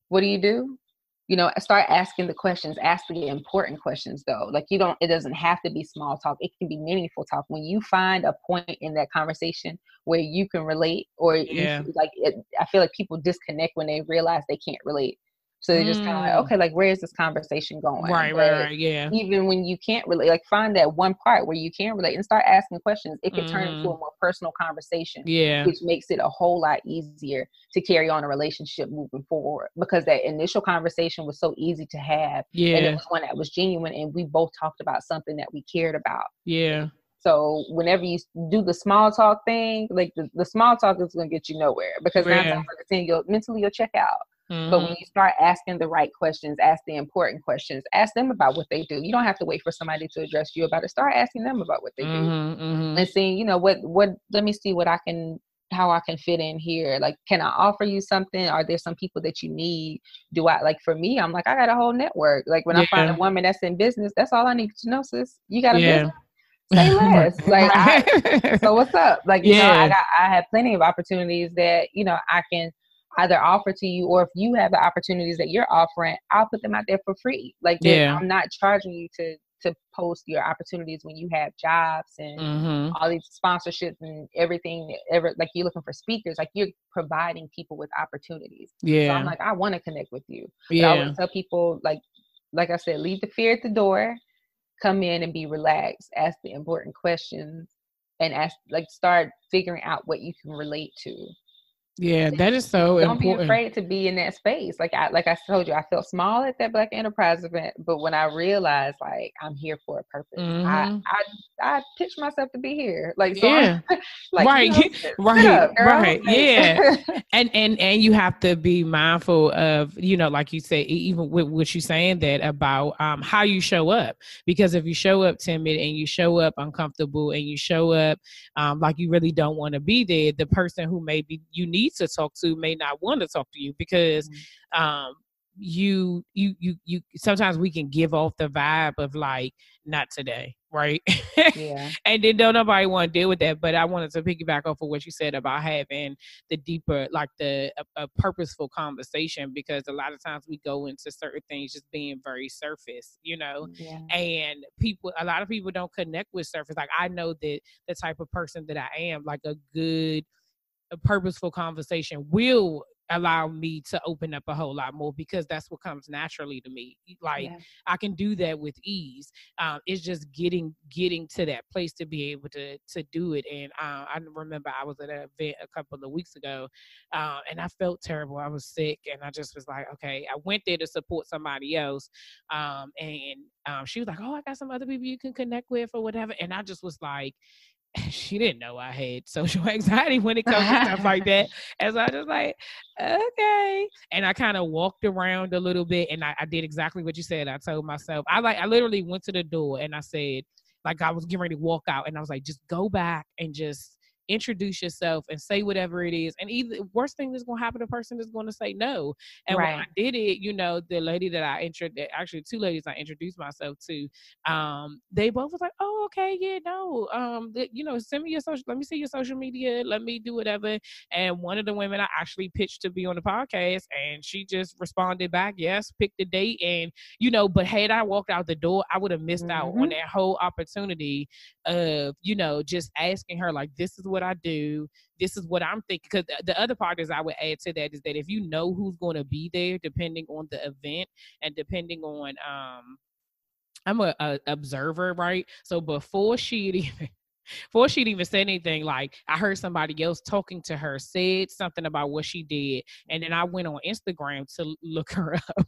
What do you do? You know start asking the questions ask the important questions though. Like you don't it doesn't have to be small talk. It can be meaningful talk. When you find a point in that conversation where you can relate or yeah. you, like it, i feel like people disconnect when they realize they can't relate so they're just kind of like, mm. okay, like where is this conversation going? Right, right, right, yeah. Even when you can't relate, like find that one part where you can relate and start asking questions. It can mm-hmm. turn into a mm-hmm. more personal conversation. Yeah. Which makes it a whole lot easier to carry on a relationship moving forward. Because that initial conversation was so easy to have. Yeah. And it was one that was genuine and we both talked about something that we cared about. Yeah. So whenever you do the small talk thing, like the, the small talk is gonna get you nowhere because yeah. nine times out of ten you'll mentally you'll check out. Mm-hmm. But when mm-hmm. you start asking the right questions, ask the important questions, ask them about what they do. You don't have to wait for somebody to address you about it. Start asking them about what they mm-hmm, do, mm-hmm. and seeing, you know, what what. Let me see what I can how I can fit in here. Like, can I offer you something? Are there some people that you need? Do I like for me? I'm like, I got a whole network. Like when yeah. I find a woman that's in business, that's all I need to know, sis. You got a yeah. business. Say less. like, I, so what's up? Like, you yeah. know, I got, I have plenty of opportunities that you know I can either offer to you, or if you have the opportunities that you're offering, I'll put them out there for free. Like, yeah. I'm not charging you to to post your opportunities when you have jobs and mm-hmm. all these sponsorships and everything ever like you're looking for speakers like you're providing people with opportunities yeah so i'm like i want to connect with you but yeah i always tell people like like i said leave the fear at the door come in and be relaxed ask the important questions and ask like start figuring out what you can relate to yeah, that is so Don't important. be afraid to be in that space. Like I like I told you, I felt small at that Black Enterprise event, but when I realized like I'm here for a purpose, mm-hmm. I, I I pitched myself to be here. Like so yeah, like, right, you know, right, up, right, yeah. and and and you have to be mindful of you know, like you said, even with what you're saying that about um how you show up, because if you show up timid and you show up uncomfortable and you show up um like you really don't want to be there, the person who maybe you need need to talk to may not want to talk to you because mm-hmm. um you you you you sometimes we can give off the vibe of like not today right yeah and then don't nobody want to deal with that but i wanted to piggyback off of what you said about having the deeper like the a, a, purposeful conversation because a lot of times we go into certain things just being very surface you know yeah. and people a lot of people don't connect with surface like i know that the type of person that i am like a good a purposeful conversation will allow me to open up a whole lot more because that's what comes naturally to me like yeah. i can do that with ease um, it's just getting getting to that place to be able to to do it and uh, i remember i was at an event a couple of weeks ago uh, and i felt terrible i was sick and i just was like okay i went there to support somebody else um, and um, she was like oh i got some other people you can connect with or whatever and i just was like she didn't know I had social anxiety when it comes to stuff like that. And so I was like, okay. And I kind of walked around a little bit and I, I, did exactly what you said. I told myself, I like, I literally went to the door and I said, like, I was getting ready to walk out and I was like, just go back and just introduce yourself and say whatever it is. And either worst thing that's gonna happen, the person is gonna say no. And right. when I did it, you know, the lady that I introduced, actually two ladies I introduced myself to, um, they both was like, oh, okay, yeah, no, um, the, you know, send me your social, let me see your social media, let me do whatever. And one of the women I actually pitched to be on the podcast, and she just responded back, yes, pick the date, and you know, but had I walked out the door, I would have missed mm-hmm. out on mm-hmm. that whole opportunity of, you know, just asking her like, this is what what I do. This is what I'm thinking. Because the other part is I would add to that is that if you know who's going to be there, depending on the event and depending on um, I'm a, a observer, right? So before she'd even before she'd even said anything, like I heard somebody else talking to her, said something about what she did, and then I went on Instagram to look her up.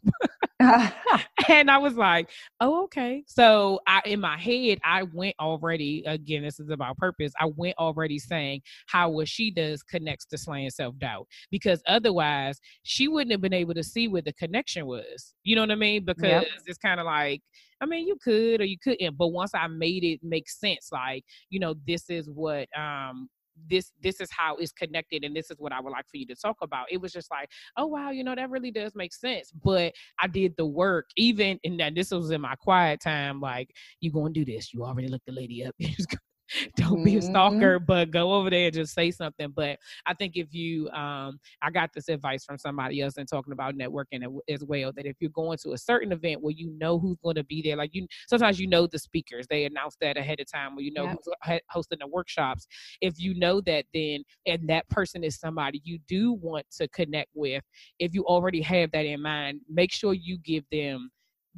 and I was like, oh, okay. So I in my head, I went already, again, this is about purpose. I went already saying how what she does connects to slaying self-doubt. Because otherwise she wouldn't have been able to see where the connection was. You know what I mean? Because yep. it's kind of like I mean, you could or you couldn't, but once I made it make sense, like, you know, this is what um this this is how it's connected and this is what I would like for you to talk about. It was just like, oh wow, you know, that really does make sense. But I did the work, even and that this was in my quiet time, like, you gonna do this. You already looked the lady up. don't be a mm-hmm. stalker, but go over there and just say something. But I think if you, um, I got this advice from somebody else and talking about networking as well, that if you're going to a certain event where you know who's going to be there, like you, sometimes you know the speakers, they announce that ahead of time, or you know who's hosting the workshops. If you know that, then and that person is somebody you do want to connect with, if you already have that in mind, make sure you give them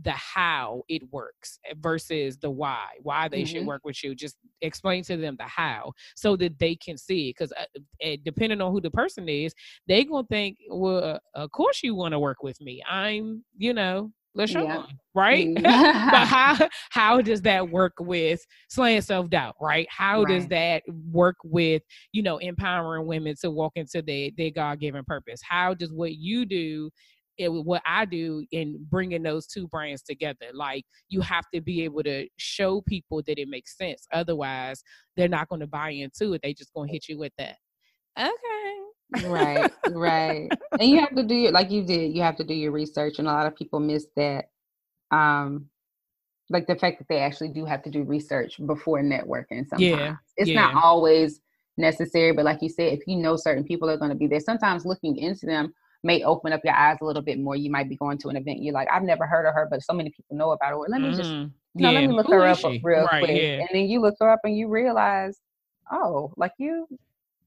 the how it works eh, versus the why why they mm-hmm. should work with you just explain to them the how so that they can see because uh, depending on who the person is they gonna think well of course you want to work with me i'm you know LaShawn, yeah. right? Mm-hmm. but how how does that work with slaying self doubt, right? How right. does that work with you know empowering women to walk into their their God given purpose? How does what you do it, what I do in bringing those two brands together. Like you have to be able to show people that it makes sense. Otherwise, they're not going to buy into it. They just going to hit you with that. okay. right, right. And you have to do it like you did. You have to do your research, and a lot of people miss that. Um, like the fact that they actually do have to do research before networking. Sometimes Yeah, it's yeah. not always necessary, but like you said, if you know certain people are going to be there, sometimes looking into them may open up your eyes a little bit more. You might be going to an event, you're like, I've never heard of her, but so many people know about her. Well, let me just Mhm. you know, let me look Who her up she? real right, quick. Yeah. And then you look her up and you realize, oh, like you,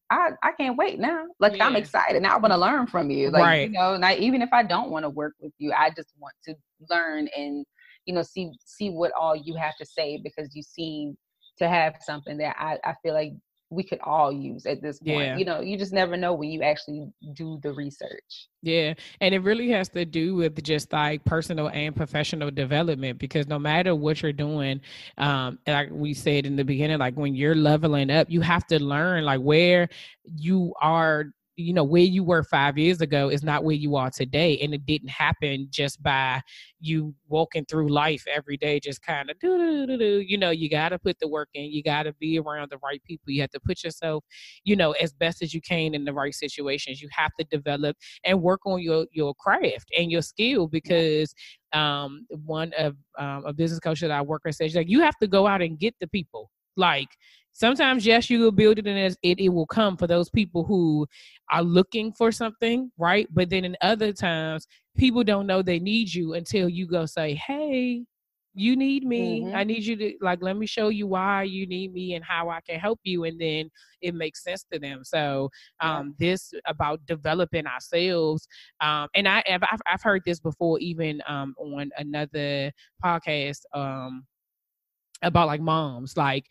I, I can't wait now. Like I'm excited. Now I want to learn from you. Like, Right. you know, I, even if I don't want to work with you, I just want to learn and, you know, see, see what all you have to say because you seem to have something that I, I feel like we could all use at this point. Yeah. You know, you just never know when you actually do the research. Yeah, and it really has to do with just like personal and professional development because no matter what you're doing, um, like we said in the beginning, like when you're leveling up, you have to learn like where you are. You know where you were five years ago is not where you are today, and it didn't happen just by you walking through life every day, just kind of do do do do. You know, you got to put the work in. You got to be around the right people. You have to put yourself, you know, as best as you can in the right situations. You have to develop and work on your your craft and your skill because um one of um, a business coach that I work with says like you have to go out and get the people like sometimes yes you will build it and as it, it will come for those people who are looking for something right but then in other times people don't know they need you until you go say hey you need me Mhm. i need you to like let me show you why you need me and how i can help you and then it makes sense to them so Yeah. um this about developing ourselves um and i have I've, I've heard this before even um on another podcast um about like moms like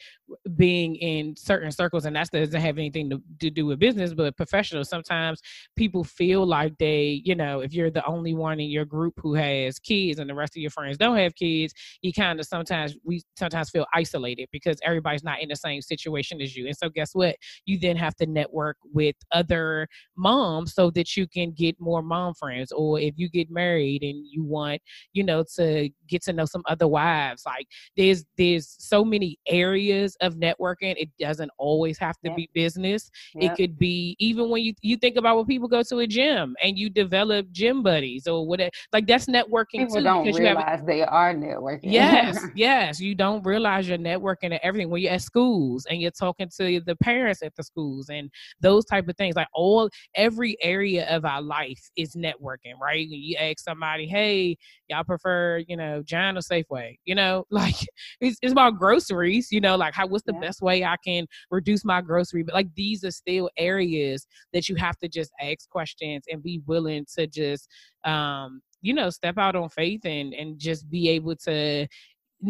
being in certain circles and that doesn't have anything to, to do with business but professional sometimes people feel like they you know if you're the only one in your group who has kids and the rest of your friends don't have kids you kind of sometimes we sometimes feel isolated because everybody's not in the same situation as you. And so guess what? You then have to network with other moms so that you can get more mom friends or if you get married and you want you know to get to know some other wives like there's there's so many areas of networking it doesn't always have to Yeah. be business Yep. it could be even when you you think about when people go to a gym and you develop gym buddies or whatever like that's networking People too don't because you have realize they are networking. yes yes you don't realize you're networking and everything when you're at schools and you're talking to the parents at the schools and those type of things like all every area of our life is networking right When you ask somebody hey y'all prefer you know Giant or safeway you know like it's, it's about groceries you know like how what's the Yeah. best way i can reduce my grocery but like these are still areas that you have to just ask questions and be willing to just um you know step out on faith and and just be able to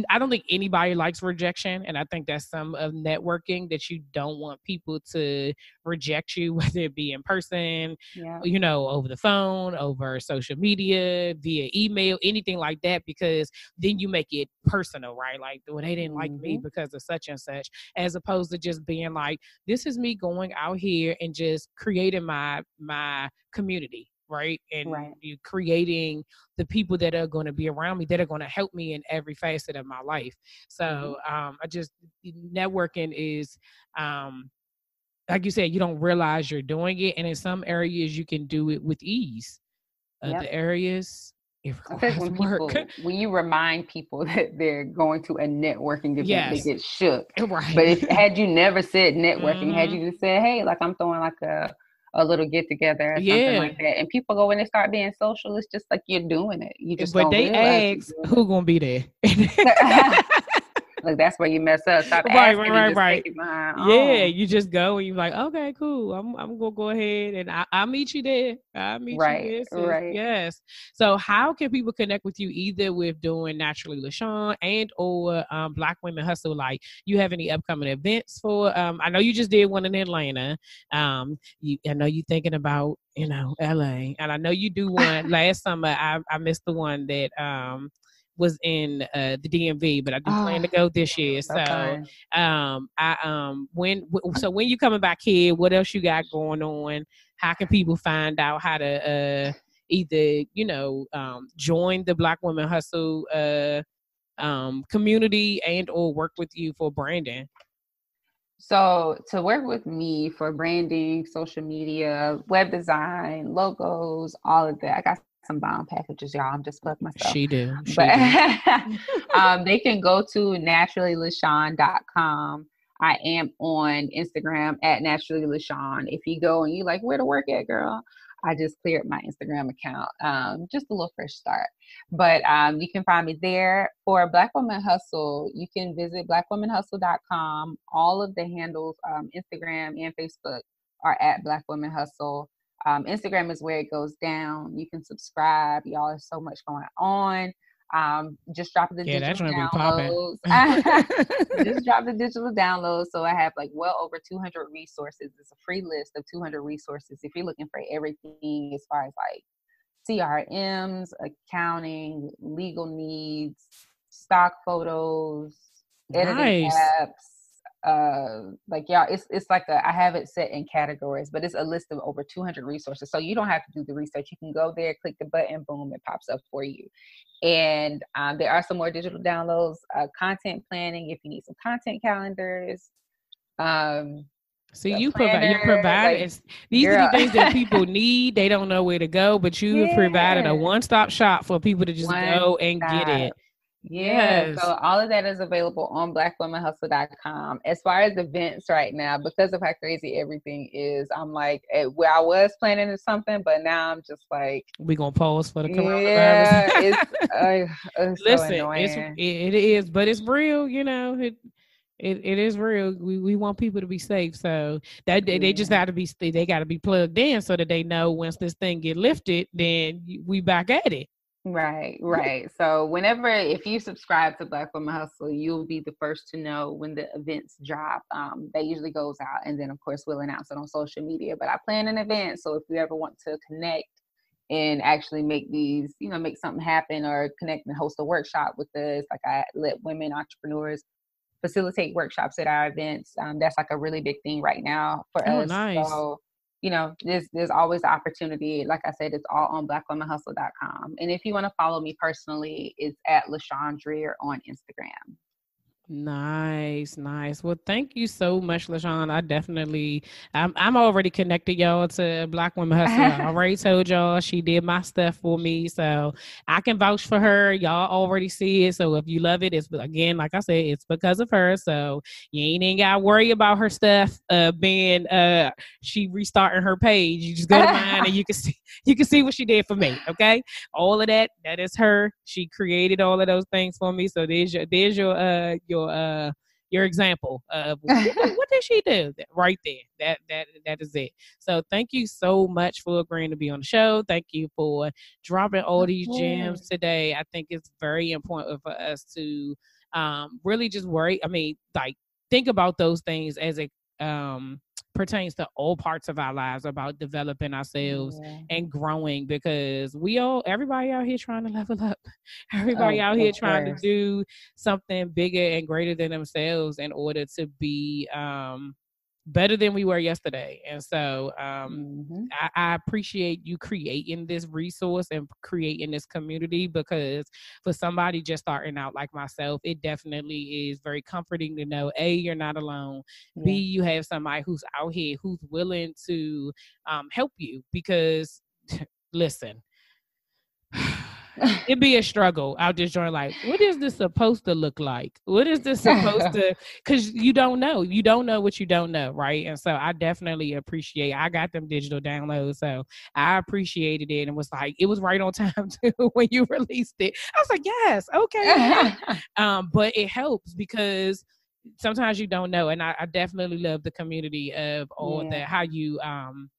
I don't think anybody likes rejection, and I think that's some of networking that you don't want people to reject you, whether it be in person, yeah. you know, over the phone, over social media, via email, anything like that, because then you make it personal, right? Like, well, they didn't like me Mhm. because of such and such, as opposed to just being like, this is me going out here and just creating my my community, right? And Right. you creating the people that are going to be around me that are going to help me in every facet of my life. So um, I just networking is um, like you said, you don't realize you're doing it, and in some areas you can do it with ease. Yep. Other areas it requires when people, work. when you remind people that they're going to a networking event, Yes. they get shook. right. But if had you never said networking, had Mhm. you just said, "Hey, like I'm throwing like a a little get together or Yeah. something like that," and people go in and they start being social, it's just like you're doing it. You just but they ask who gonna be there. Like that's where you mess up. Stop Right, asking right, right, right. take it behind. yeah, you just go and you're like, okay, cool. I'm I'm gonna go ahead and I, I'll meet you there. I'll meet Right, you there. right. Yes. So how can people connect with you either with doing Naturally LaShawn and or um, Black Women Hustle? Like you have any upcoming events for um I know you just did one in Atlanta. Um you I know you're thinking about, you know, LA. And I know you do one last summer. I, I missed the one that um was in uh, the DMV, but I do plan to Oh, go this year. so fun. um i um when w- so when you coming back here what else you got going on how can people find out how to uh either you know um join the black women hustle uh um community and or work with you for branding So to work with me for branding, social media, web design, logos, all of that, I got some bomb packages, y'all. I'm just plugging myself. She do. She but do. um, they can go to naturallylashawn.com. I am on Instagram at naturallylashawn. If you go and you like where to work at, girl, I just cleared my Instagram account. Um, just a little fresh start. But um, you can find me there. For Black Women Hustle, you can visit blackwomanhustle.com. All of the handles, um, Instagram and Facebook, are at Black Women Hustle. Um, Instagram is where it goes down. You can subscribe. Y'all, there's so much going on. Um, just drop the yeah, digital downloads. just drop the digital downloads. So I have like well over 200 resources. It's a free list of 200 resources. If you're looking for everything as far as like CRMs, accounting, legal needs, stock photos, editing Nice. apps, uh like y'all it's it's like a i have it set in categories but it's a list of over 200 resources so you don't have to do the research you can go there click the button boom it pops up for you and um, there are some more digital downloads uh, content planning if you need some content calendars um the you provide you planner, provide like, it's these are the things that people need. They don't know where to go, but you have provided a one stop shop for people to just One go and get it. Yeah, Yes. so all of that is available on blackwomanhustle.com. As far as events right now, because of how crazy everything is, I'm like, eh, where I was planning something, but now I'm just like, We gonna pause for the yeah, coronavirus. it's, uh, it's Listen, it's it, it is, but it's real. You know, it it, it is real. We we want people to be safe, so that they, they just got to be they got to be plugged in so that they know once this thing get lifted, then we back at it. Right, right. So whenever if you subscribe to Black Women Hustle, you'll be the first to know when the events drop. Um, that usually goes out, and then of course we'll announce it on social media. But I plan an event, so if you ever want to connect and actually make these, you know, make something happen or connect and host a workshop with us, like I let women entrepreneurs facilitate workshops at our events. Um, that's like a really big thing right now for Oh, us. nice. So you know, there's there's always the opportunity. Like I said, it's all on blackwomanhustle.com. And if you want to follow me personally, it's at LaShawn Dreher on Instagram. Nice, nice. Well, thank you so much, LaShawn. I definitely, I'm, I'm already connected y'all to Black Women Hustle. I already told y'all she did my stuff for me, so I can vouch for her. Y'all already see it. So if you love it, it's again, like I said, it's because of her. So you ain't even got to worry about her stuff uh being uh she restarting her page. You just go to mine and you can see you can see what she did for me. Okay, all of that that is her. She created all of those things for me. So there's your there's your uh your uh your example of what, what did she do right there. That that that is it. So thank you so much for agreeing to be on the show. Thank you for dropping all these gems today. I think it's very important for us to um really just worry. I mean, like think about those things as a um pertains to all parts of our lives about developing ourselves Yeah. and growing because we all everybody out here trying to level up everybody Oh, out here trying to do something bigger and greater than themselves in order to be um better than we were yesterday and so um Mhm. I, I appreciate you creating this resource and creating this community because for somebody just starting out like myself, it definitely is very comforting to know A, you're not alone. B, you have somebody who's out here who's willing to um, help you because listen, it'd be a struggle out this joint. Like, what is this supposed to look like? What is this supposed to? Because you don't know. You don't know what you don't know, right? And so I definitely appreciate. I got them digital downloads, so I appreciated it and was like, it was right on time too when you released it. I was like, yes, okay. um, but it helps because sometimes you don't know, and I, I definitely love the community of all Yeah. that. How you um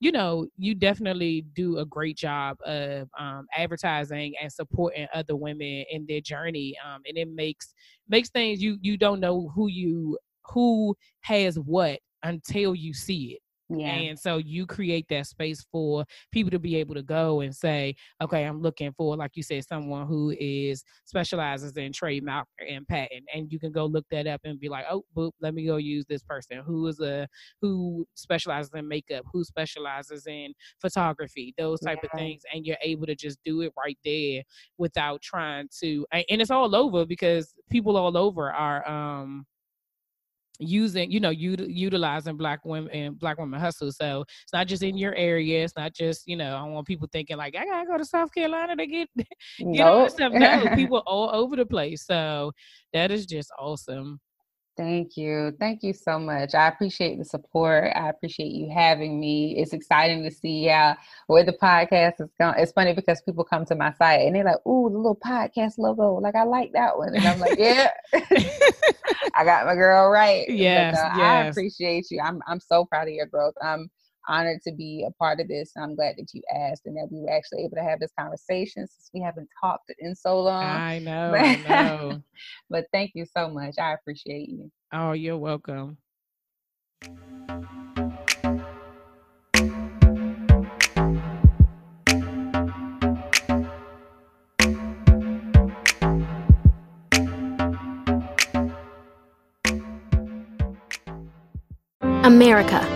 you know, you definitely do a great job of um, advertising and supporting other women in their journey, um, and it makes makes things you you don't know who you who has what until you see it. Yeah. And so you create that space for people to be able to go and say, okay, I'm looking for, like you said, someone who is specializes in trademark and patent. And you can go look that up and be like, oh, boop, let me go use this person who is a who specializes in makeup, who specializes in photography, those type of things. And you're able to just do it right there without trying to and and it's all over because people all over are um using you know util- utilizing black women and black women hustle. So it's not just in your area. It's not just you know i want people thinking like i gotta go to south carolina to get get nope. all this stuff. No people all over the place. So that is just awesome Thank you. Thank you so much. I appreciate the support. I appreciate you having me. It's exciting to see how where the podcast is going. It's funny because people come to my site and they're like, "Ooh, the little podcast logo. Like I like that one." And I'm like, "Yeah, I got my girl right." Yes, but, uh, yes. I appreciate you. I'm I'm so proud of your growth. I'm honored to be a part of this. I'm glad that you asked and that we were actually able to have this conversation since we haven't talked in so long. I know. But, I know. but thank you so much. I appreciate you. Oh, you're welcome. America.